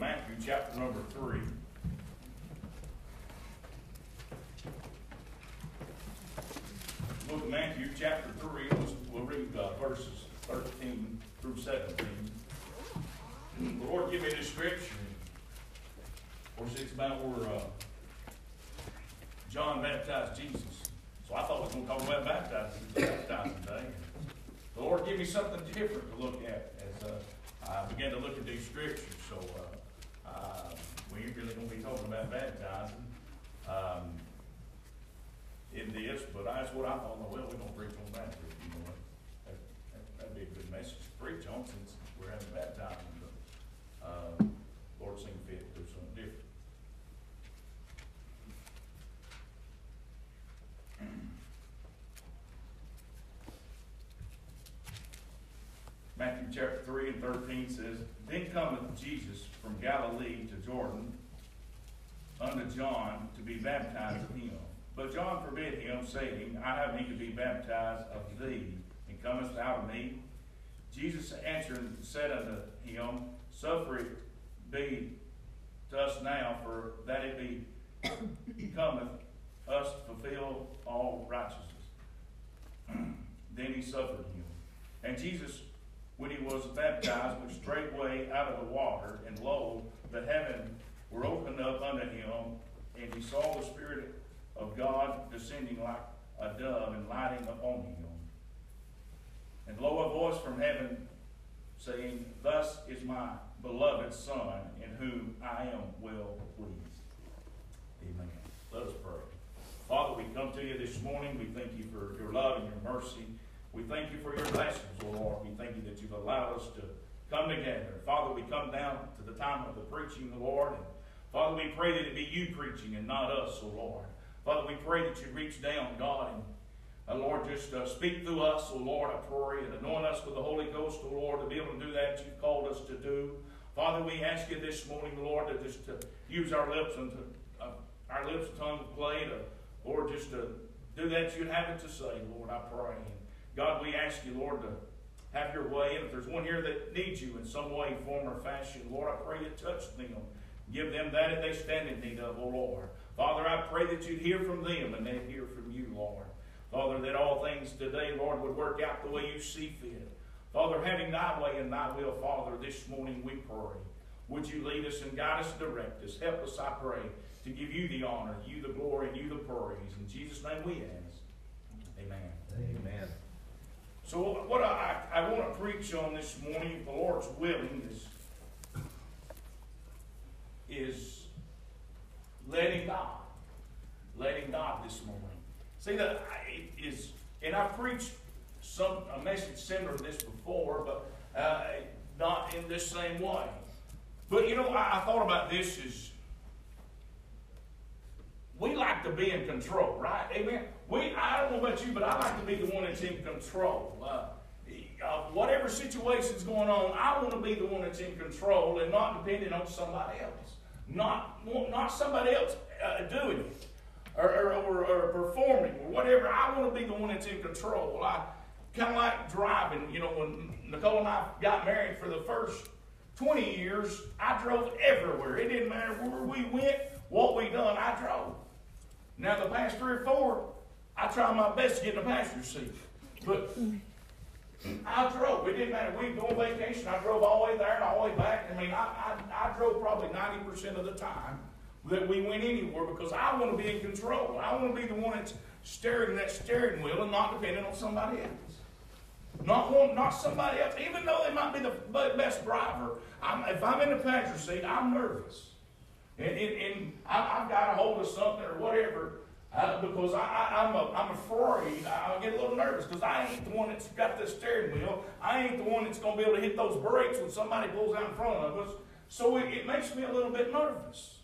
Matthew chapter number 3. Book of Matthew chapter 3, we'll, read uh, verses 13 through 17. The Lord give me this scripture. Of course, it's about where uh, John baptized Jesus. So I thought I was going to talk about baptizing, baptizing day. The Lord give me something different to look at as uh, I began to look at these scriptures. So uh, uh, we ain't really going to be talking about baptizing um, in this, but that's what I thought. Well, we're going to preach on baptism. You that, that, that'd be a good message to preach on since we're having baptizing. But uh, Lord seemed fit to do something different. Chapter 3 and 13 says, Then cometh Jesus from Galilee to Jordan unto John to be baptized of him. But John forbid him, saying, I have need to be baptized of thee, and comest thou to me? Jesus answered said unto him, Suffer it be to us now, for that it be cometh us to fulfill all righteousness. then he suffered him. And Jesus when he was baptized, went straightway out of the water, and lo, the heaven were opened up unto him, and he saw the Spirit of God descending like a dove and lighting upon him. And lo, a voice from heaven saying, Thus is my beloved Son, in whom I am well pleased. Amen. Let us pray. Father, we come to you this morning. We thank you for your love and your mercy. We thank you for your blessings, O Lord. We thank you that you've allowed us to come together. Father, we come down to the time of the preaching, Lord. And Father, we pray that it be you preaching and not us, O Lord. Father, we pray that you reach down, God, and uh, Lord, just uh, speak through us, O Lord, I pray, and anoint us with the Holy Ghost, O Lord, to be able to do that you've called us to do. Father, we ask you this morning, Lord, to just to use our lips and to, uh, our lips tongue to play, to, Lord, just to do that you'd have it to say, Lord, I pray. God, we ask you, Lord, to have your way. And if there's one here that needs you in some way, form, or fashion, Lord, I pray you touch them. Give them that that they stand in need of, O Lord. Father, I pray that you'd hear from them and they'd hear from you, Lord. Father, that all things today, Lord, would work out the way you see fit. Father, having thy way and thy will, Father, this morning we pray. Would you lead us and guide us, direct us? Help us, I pray, to give you the honor, you the glory, and you the praise. In Jesus' name we ask. Amen. Amen. So what I, I want to preach on this morning, if the Lord's willing, is, is letting God. Letting God this morning. See that it is, and I preached some a message similar to this before, but uh, not in this same way. But you know, I, I thought about this is we like to be in control, right? Amen. We, I don't know about you, but I like to be the one that's in control. Uh, uh, whatever situation's going on, I want to be the one that's in control and not dependent on somebody else. Not, not somebody else uh, doing it or, or, or, or, performing or whatever. I want to be the one that's in control. I kind of like driving. You know, when Nicole and I got married for the first 20 years, I drove everywhere. It didn't matter where we went, what we done, I drove. Now, the past three or four, I tried my best to get in the passenger seat. But I drove. It didn't matter. We'd go on vacation. I drove all the way there and all the way back. I mean, I, I, I drove probably 90% of the time that we went anywhere because I want to be in control. I want to be the one that's steering that steering wheel and not depending on somebody else. Not one, not somebody else. Even though they might be the best driver, I'm, if I'm in the passenger seat, I'm nervous. And, and, and I, I've got a hold of something or whatever uh, because I, am a, I'm afraid. I get a little nervous because I ain't the one that's got the steering wheel. I ain't the one that's going to be able to hit those brakes when somebody pulls out in front of us. So it, it makes me a little bit nervous.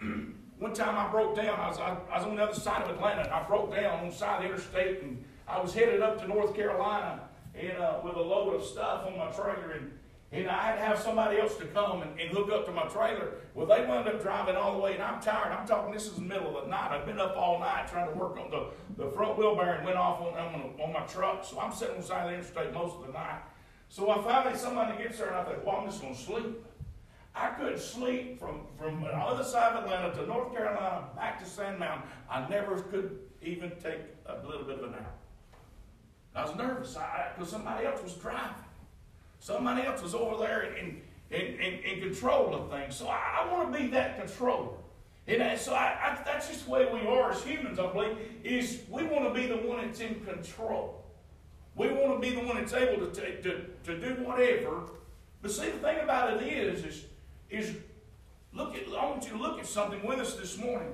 one time I broke down. I was, I, I was on the other side of Atlanta. And I broke down on the side of the interstate, and I was headed up to North Carolina and uh, with a load of stuff on my trailer. And and I had to have somebody else to come and, and, hook up to my trailer. Well, they wound up driving all the way, and I'm tired. I'm talking, this is the middle of the night. I've been up all night trying to work on the, the front wheel bearing went off on, on, on my truck. So I'm sitting on the side of the interstate most of the night. So I finally, somebody gets there, and I think, well, I'm just going to sleep. I couldn't sleep from, from the other side of Atlanta to North Carolina back to Sand Mountain. I never could even take a little bit of a nap. I was nervous because somebody else was driving. Somebody else was over there in, in, in, in control of things. So I, I want to be that controller. And so I, I, that's just the way we are as humans, I believe, is we want to be the one that's in control. We want to be the one that's able to, to, to do whatever. But see, the thing about it is, is, is look at, I want you to look at something with us this morning.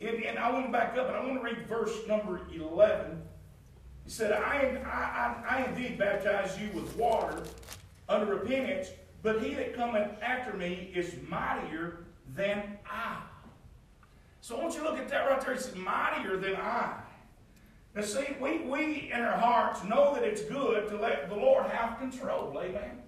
And, and I want to back up and I want to read verse number 11. He said, I, I, I, I indeed baptize you with water under repentance, but he that cometh after me is mightier than I. So I want you to look at that right there. He says, mightier than I. Now see, we, we in our hearts know that it's good to let the Lord have control. Amen.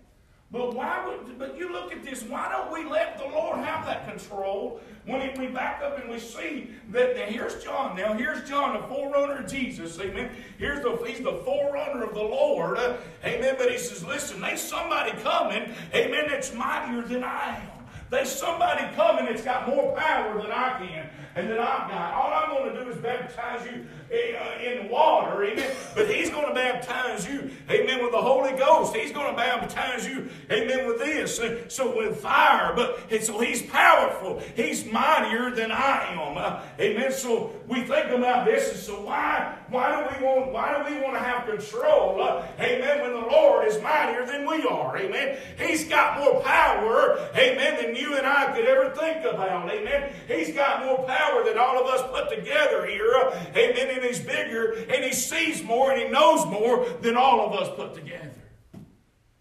But why would, but you look at this, why don't we let the Lord have that control when we back up and we see that, here's John. Now here's John, the forerunner of Jesus. Amen. Here's the, he's the forerunner of the Lord. Uh, amen. But he says, listen, there's somebody coming, amen, that's mightier than I am. There's somebody coming that's got more power than I can and that I've got. All I'm going to do is baptize you uh, in water, amen. But He's going to baptize you, amen, with the Holy Ghost. He's going to baptize you, amen, with this. So with fire, but so He's powerful. He's mightier than I am, uh, amen. So we think about this, and so why, why do we want, why do we want to have control, uh, amen, when the Lord is mightier than we are, amen. He's got more power, amen, than you and I could ever think about, amen. He's got more power than all of us put together here, amen and He's bigger and He sees more and He knows more than all of us put together.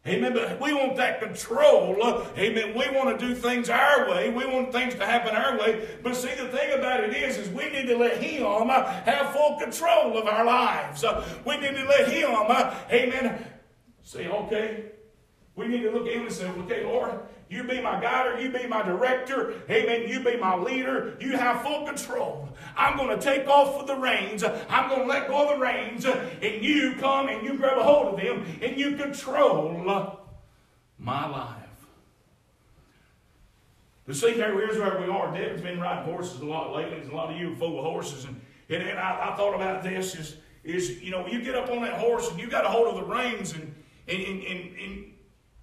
Amen. But we want that control. Amen. We want to do things our way. We want things to happen our way. But see, the thing about it is, is we need to let Him uh, have full control of our lives. Uh, we need to let Him, uh, Amen. Say, okay. We need to look at Him and say, okay, Lord, you be my guider. You be my director. Amen. You be my leader. You have full control. I'm going to take off of the reins. I'm going to let go of the reins. And you come and you grab a hold of them and you control my life. To see here, here's where we are. Devin's been riding horses a lot lately. There's a lot of you are full of horses. And, and, and I, I, thought about this is, is, you know, you get up on that horse and you got a hold of the reins and, and, and, and, and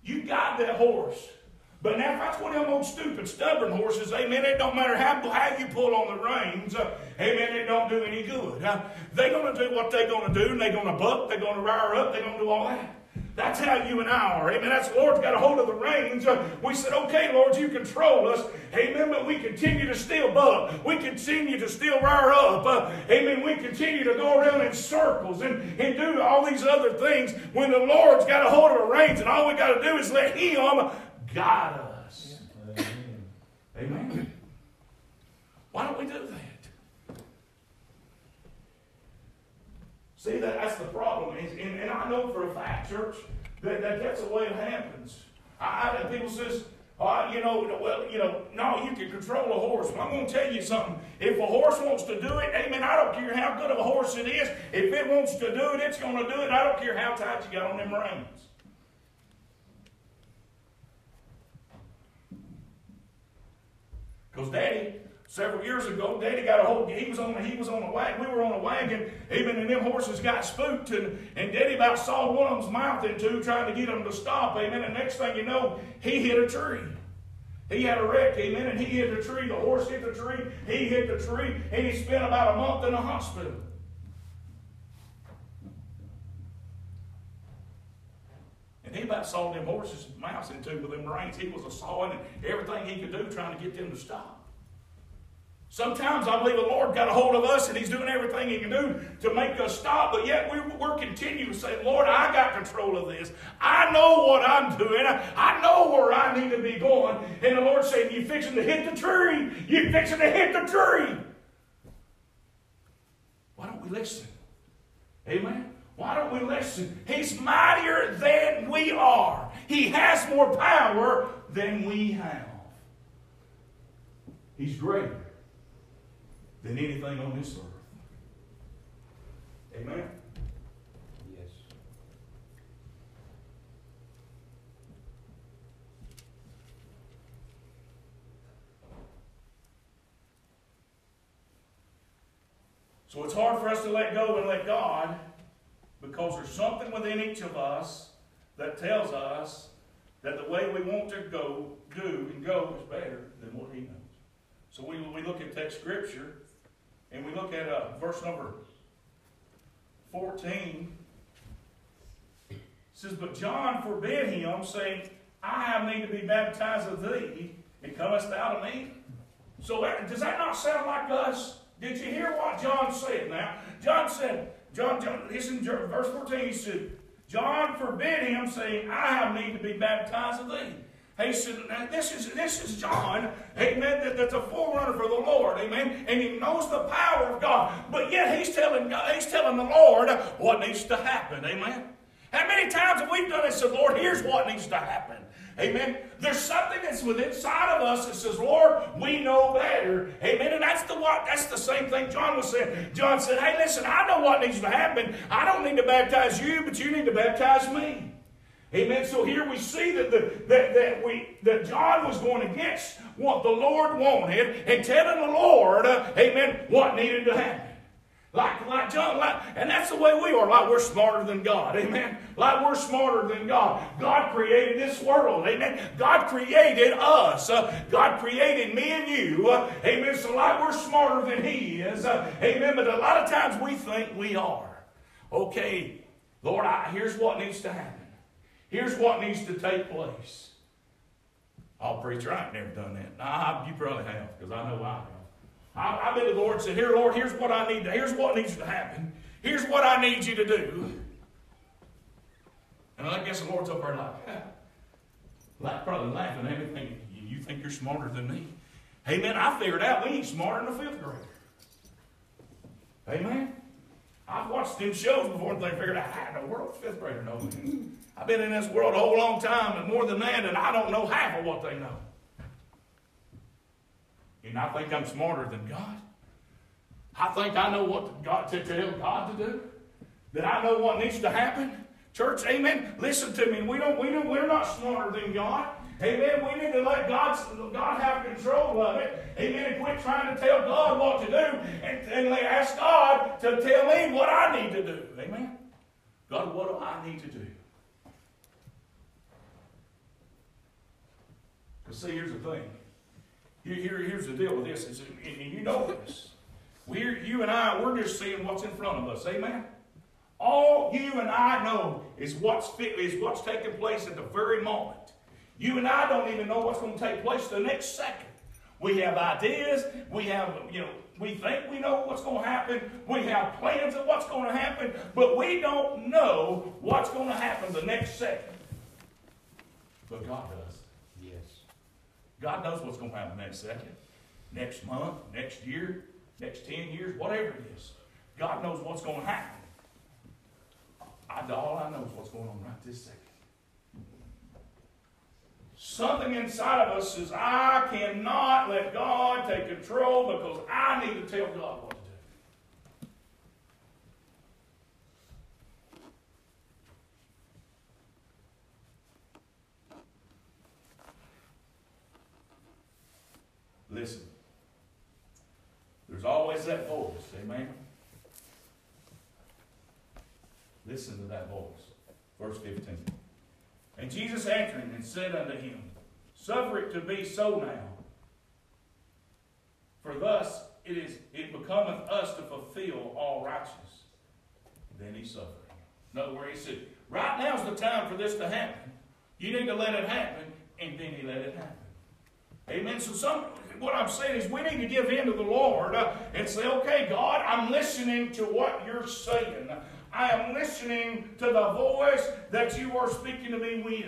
you guide that horse. But now, if that's one of them old stupid stubborn horses, amen, it don't matter how, how you pull on the reins, uh, amen, it don't do any good. Uh, they're going to do what they're going to do, and they're going to buck, they're going to rear up, they're going to do all that. That's how you and I are. Amen. That's the Lord's got a hold of the reins. We said, okay, Lord, you control us. Amen. But we continue to still buck. We continue to still rear up. Uh, amen. We continue to go around in circles and, and do all these other things when the Lord's got a hold of the reins, and all we got to do is let Him guide us. Amen. Why don't we do that? See, that, that's the problem. And, and, I know for a fact, church, that, that that's the way it happens. I, I people says, uh, you know, well, you know, no, you can control a horse. Well, I'm going to tell you something. If a horse wants to do it, amen, I don't care how good of a horse it is. If it wants to do it, it's going to do it. I don't care how tight you got on them reins. Because Daddy, several years ago, Daddy got a hold. He was on. He was on a wagon. We were on a wagon. Even and them horses got spooked, and, and Daddy about saw one of them's mouth in two, trying to get them to stop. Amen. And next thing you know, he hit a tree. He had a wreck, amen, and he hit the tree. The horse hit the tree. He hit the tree, and he spent about a month in the hospital. And he about sawed them horses' mouths into with them reins. He was a sawing and everything he could do trying to get them to stop. Sometimes I believe the Lord got a hold of us and He's doing everything He can do to make us stop, but yet we're, we're continuing to say, Lord, I got control of this. I know what I'm doing. I, I know where I need to be going. And the Lord saying, You're fixing to hit the tree. You're fixing to hit the tree. Why don't we listen? Amen. Why don't we listen? He's mightier than we are. He has more power than we have. He's greater than anything on this earth. Amen? Yes. So it's hard for us to let go and let God because there's something within each of us that tells us that the way we want to go, do, and go is better than what He knows. So we we look at that scripture, and we look at uh, verse number 14. It says, But John forbid him, saying, I have need to be baptized of thee, and comest thou to me? So does that not sound like us? Did you hear what John said now? John said, John, John listen, verse 14, he said, John forbid him, saying, I have need to be baptized of thee. He said, this is, this is John, amen, that, that's a forerunner for the Lord, amen, and he knows the power of God, but yet he's telling he's telling the Lord what needs to happen, amen. How many times have we done it? Said, Lord, here's what needs to happen. Amen. There's something that's within inside of us that says, Lord, we know better. Amen. And that's the what that's the same thing John was saying. John said, Hey, listen, I know what needs to happen. I don't need to baptize you, but you need to baptize me. Amen. So here we see that the, that, that we that John was going against what the Lord wanted and telling the Lord, uh, Amen, what needed to happen. Like, like John, like, and that's the way we are. Like we're smarter than God. Amen. Like we're smarter than God. God created this world. Amen. God created us. Uh, God created me and you. Uh, amen. So like we're smarter than He is. Uh, amen. But a lot of times we think we are. Okay, Lord, I, here's what needs to happen. Here's what needs to take place. I'll preacher, I ain't never done that. Nah, you probably have, because I know I have. I, I've been to the Lord and said, Here, Lord, here's what I need. To, here's what needs to happen. Here's what I need you to do. And I guess the Lord's up there like, like probably laughing at me, thinking, You think you're smarter than me? Hey, man, I figured out we ain't smarter than a fifth grader. Amen. I've watched them shows before and they figured out how in the world fifth grader knows. I've been in this world a whole long time and more than that, and I don't know half of what they know. And I think I'm smarter than God. I think I know what God to tell God to do. That I know what needs to happen. Church, amen. Listen to me. We don't, we don't, we're not smarter than God. Amen. We need to let God, God have control of it. Amen. And quit trying to tell God what to do and, and ask God to tell me what I need to do. Amen. God, what do I need to do? Because see, here's the thing. Here, here, here's the deal with this, is, and you know this. We're, you and I, we're just seeing what's in front of us. Amen? All you and I know is what's, is what's taking place at the very moment. You and I don't even know what's going to take place the next second. We have ideas. We have, you know, we think we know what's going to happen. We have plans of what's going to happen, but we don't know what's going to happen the next second. But God does. Yes. God knows what's going to happen next second, next month, next year, next 10 years, whatever it is. God knows what's going to happen. I, all I know is what's going on right this second. Something inside of us says, I cannot let God take control because I need to tell God what to do. Listen. There's always that voice. Amen. Listen to that voice. Verse 15. And Jesus answering and said unto him, Suffer it to be so now. For thus it is it becometh us to fulfill all righteousness. Then he suffered. In other words, he said, Right now's the time for this to happen. You need to let it happen, and then he let it happen. Amen. So some what I'm saying is we need to give in to the Lord uh, and say, okay, God, I'm listening to what you're saying. I am listening to the voice that you are speaking to me with.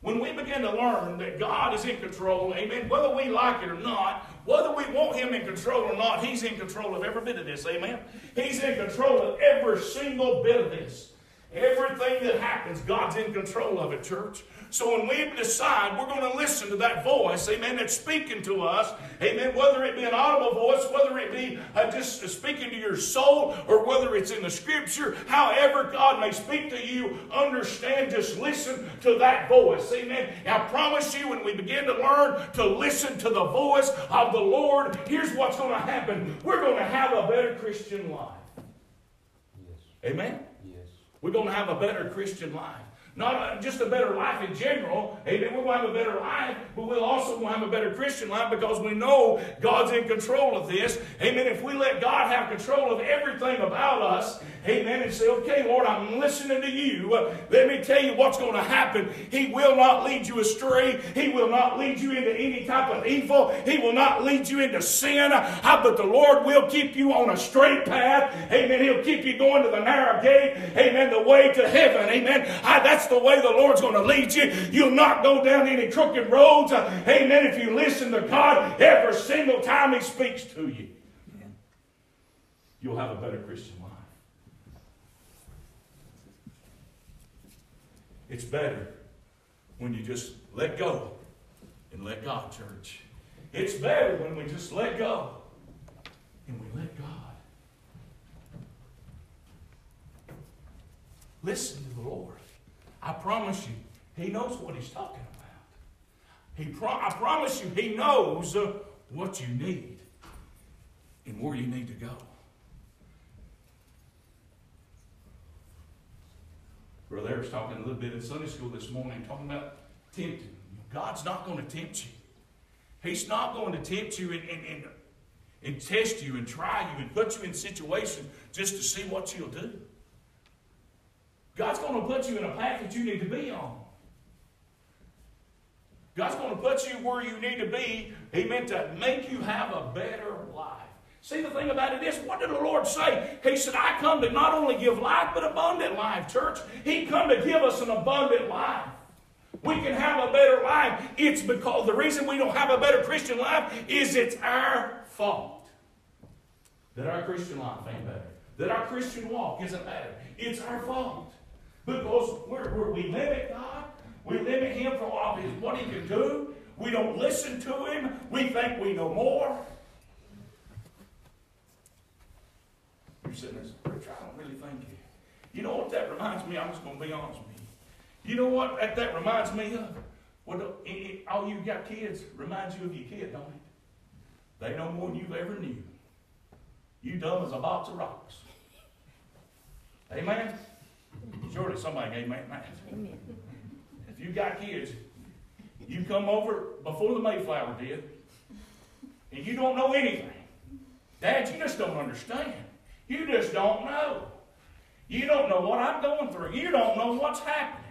When we begin to learn that God is in control, amen, whether we like it or not, whether we want Him in control or not, He's in control of every bit of this, amen. He's in control of every single bit of this. Everything that happens, God's in control of it, church. So when we decide we're going to listen to that voice, amen, that's speaking to us, amen, whether it be an audible voice, whether it be uh, just speaking to your soul, or whether it's in the scripture, however God may speak to you, understand, just listen to that voice, amen. I promise you, when we begin to learn to listen to the voice of the Lord, here's what's going to happen. We're going to have a better Christian life. Yes. Amen? Yes. We're going to have a better Christian life. Not just a better life in general. Amen. We're going to have a better life, but we'll also have a better Christian life because we know God's in control of this. Amen. If we let God have control of everything about us, amen, and say, okay, Lord, I'm listening to you. Let me tell you what's going to happen. He will not lead you astray. He will not lead you into any type of evil. He will not lead you into sin. But the Lord will keep you on a straight path. Amen. He'll keep you going to the narrow gate. Amen. The way to heaven. Amen. that's the way the Lord's going to lead you. You'll not go down any crooked roads. Amen. If you listen to God every single time He speaks to you, you'll have a better Christian life. It's better when you just let go and let God, church. It's better when we just let go and we let God. Listen to the Lord. I promise you, he knows what he's talking about. He pro- I promise you, he knows uh, what you need and where you need to go. Brother Eric's talking a little bit in Sunday school this morning, talking about tempting. God's not going to tempt you. He's not going to tempt you and, and, and, and test you and try you and put you in situations just to see what you'll do. God's going to put you in a path that you need to be on. God's going to put you where you need to be, He meant to make you have a better life. See, the thing about it is, what did the Lord say? He said, I come to not only give life, but abundant life, church. He come to give us an abundant life. We can have a better life. It's because the reason we don't have a better Christian life is it's our fault. That our Christian life ain't better. That our Christian walk isn't better. It's our fault. Because we're, we're, we limit God. We limit Him for all his, what He can do. We don't listen to Him. We think we know more. You're sitting there, Preacher, I don't really think you. You know what that reminds me? I'm just going to be honest with you. You know what that, reminds me of? Well, it, it, all you got kids reminds you of your kid, don't it? They know more than you ever knew. You dumb as a box of rocks. Amen? Surely somebody gave me that. If you got kids, you come over before the Mayflower did, and you don't know anything. Dad, you just don't understand. You just don't know. You don't know what I'm going through. You don't know what's happening.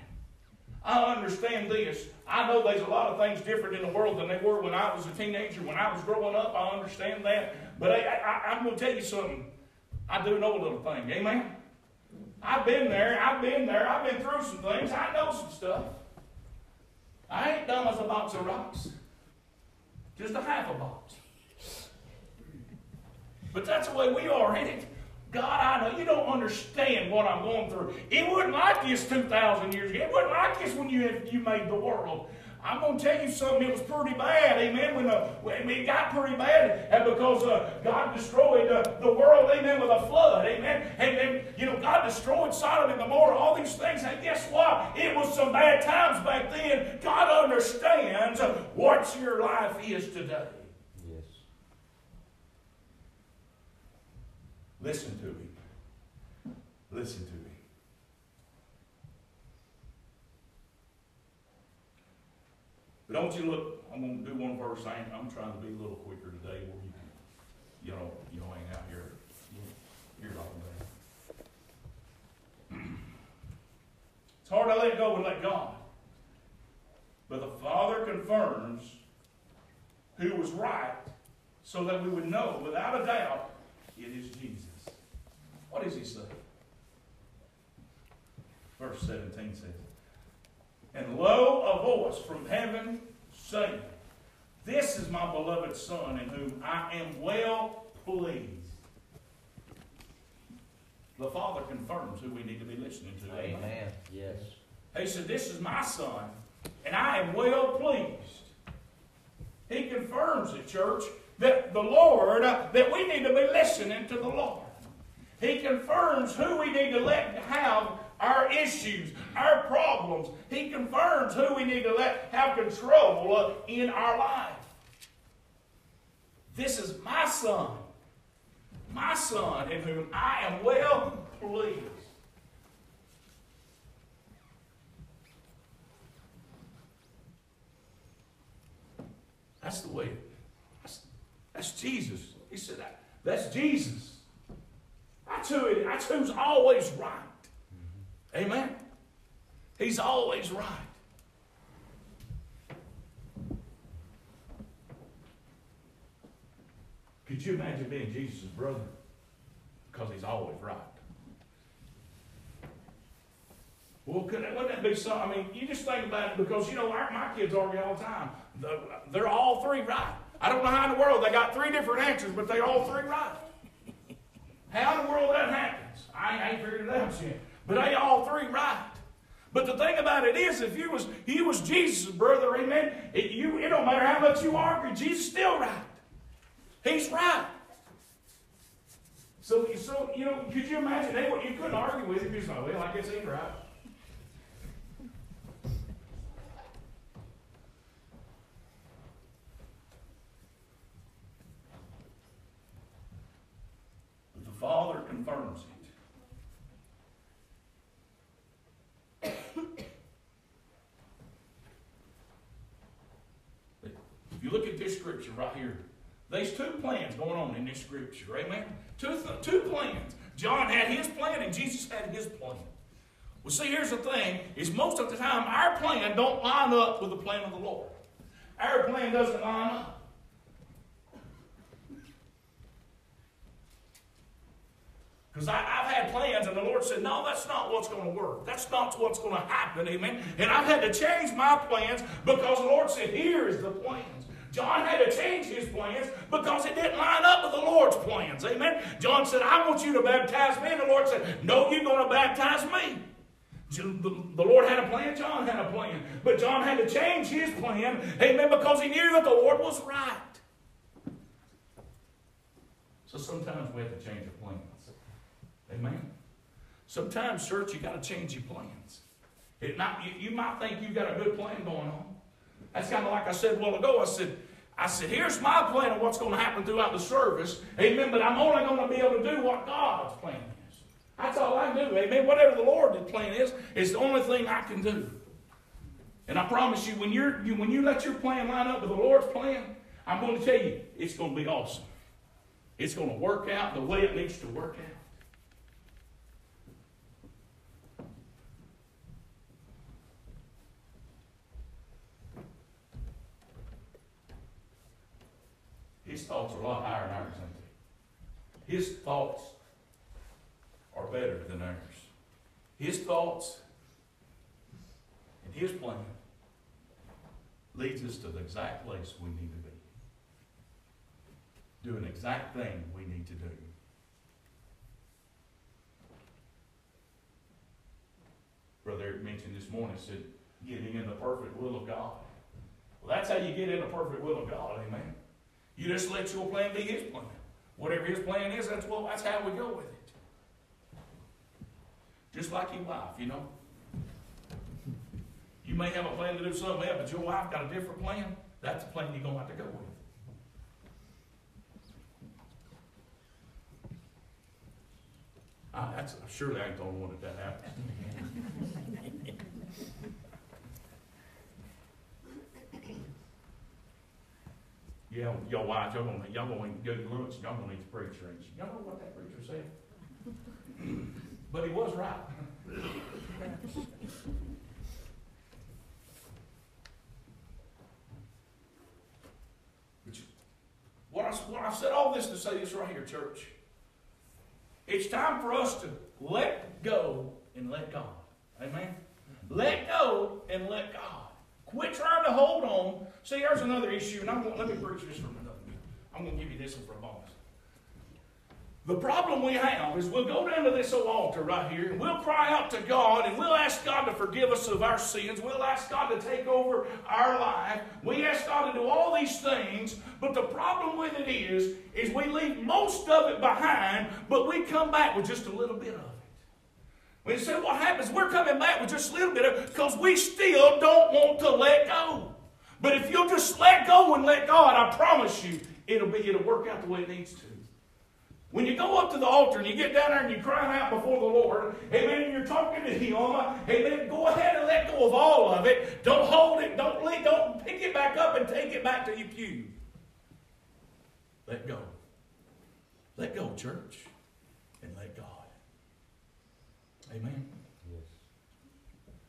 I understand this. I know there's a lot of things different in the world than they were when I was a teenager, when I was growing up. I understand that. But I, I'm going to tell you something. I do know a little thing. Amen? I've been there. I've been there. I've been through some things. I know some stuff. I ain't dumb as a box of rocks. Just a half a box. But that's the way we are, ain't it? God, I know you don't understand what I'm going through. It wasn't like this 2,000 years ago. It wasn't like this when you, you made the world. I'm going to tell you something. It was pretty bad, amen. When, uh, when it got pretty bad, and because uh, God destroyed uh, the world, amen, with a flood, amen. And then you know God destroyed Sodom and Gomorrah, all these things. And guess what? It was some bad times back then. God understands what your life is today. Yes. Listen to me. Listen to me. But don't you look, I'm going to do one verse. I I'm trying to be a little quicker today where you can, you know, you know, hang out here, here all day. It's hard to let go and let God. But the Father confirms who was right so that we would know without a doubt it is Jesus. What does he say? Verse 17 says, and lo, a voice from heaven saying, This is my beloved Son, in whom I am well pleased. the Father confirms who we need to be listening to. Amen. Yes. He said, This is my son, and I am well pleased. He confirms the church, that the Lord, that we need to be listening to the Lord. Confirms who we need to let have our issues, our problems. He confirms who we need to let have control in our life. This is my son, my son, in whom I am well pleased. That's the way. That's, that's Jesus. He said that. That's Jesus. That's who it, that's who's always right. Amen. He's always right. Could you imagine being Jesus' brother? Because he's always right. Well, could that, wouldn't that be so? I mean, you just think about it because, you know, our, my kids argue all the time. They're all three right. I don't know how in the world they got three different answers, but they all three right. How in the world that happens? I ain't figured it out yet. But they all three right. But the thing about it is, if you was you was Jesus' brother, amen, it, you, it don't matter how much you argue, Jesus still right. He's right. So, so you know, could you imagine? They, you couldn't argue with him. He's like, well, I guess he's right. Father confirms it. If you look at this scripture right here, there's two plans going on in this scripture. Amen? Two, two plans. John had his plan and Jesus had his plan. Well, see, here's the thing, is most of the time our plan don't line up with the plan of the Lord. Our plan doesn't line up. Because I've had plans, and the Lord said, No, that's not what's going to work. That's not what's going to happen. Amen. And I've had to change my plans because the Lord said, Here is the plans. John had to change his plans because it didn't line up with the Lord's plans. Amen. John said, I want you to baptize me. And the Lord said, No, you're going to baptize me. The Lord had a plan, John had a plan. But John had to change his plan, amen, because he knew that the Lord was right. So sometimes we have to change our plans. Amen. Sometimes, church, you got to change your plans. It you, you might think you've got a good plan going on. That's kind of like I said a while ago. I said, I said, here's my plan of what's going to happen throughout the service. Amen. But I'm only going to be able to do what God's plan is. That's all I do. Amen. Whatever the Lord's plan is, is the only thing I can do. And I promise you, when you're you, when you let your plan line up with the Lord's plan, I'm going to tell you, it's going to be awesome. It's going to work out the way it needs to work out. His thoughts are a lot higher than ours, aren't they? His thoughts are better than ours. His thoughts and His plan leads us to the exact place we need to be. Do an exact thing we need to do. Brother Eric mentioned this morning, said, getting in the perfect will of God. Well, that's how you get in the perfect will of God, amen. You just let your plan be his plan. Whatever his plan is, that's what that's how we go with it. Just like your wife, you know. You may have a plan to do something else, but your wife got a different plan. That's the plan you're gonna have to go with. I, that's surely I ain't the only one that that happens. Y'all watch, y'all gonna, y'all gonna go to lunch, y'all gonna eat the preacher. And y'all know what that preacher said? but he was right. what I, what I said all this to say this right here, church. It's time for us to let go and let God. Amen? Let go and let God. Quit trying to hold on. See, there's another issue, and I'm going, let me preach this from another. minute. I'm going to give you this one for a bonus. The problem we have is we'll go down to this old altar right here and we'll cry out to God and we'll ask God to forgive us of our sins. We'll ask God to take over our life. We ask God to do all these things, but the problem with it is, is we leave most of it behind, but we come back with just a little bit of it. We say what happens, we're coming back with just a little bit of because we still don't want to let go. But if you'll just let go and let God, I promise you, it'll be it'll work out the way it needs to. When you go up to the altar and you get down there and you cry out before the Lord, amen, and you're talking to Him, amen, go ahead and let go of all of it. Don't hold it, don't leave, don't pick it back up and take it back to your pew. Let go. Let go, church, and let God. Amen.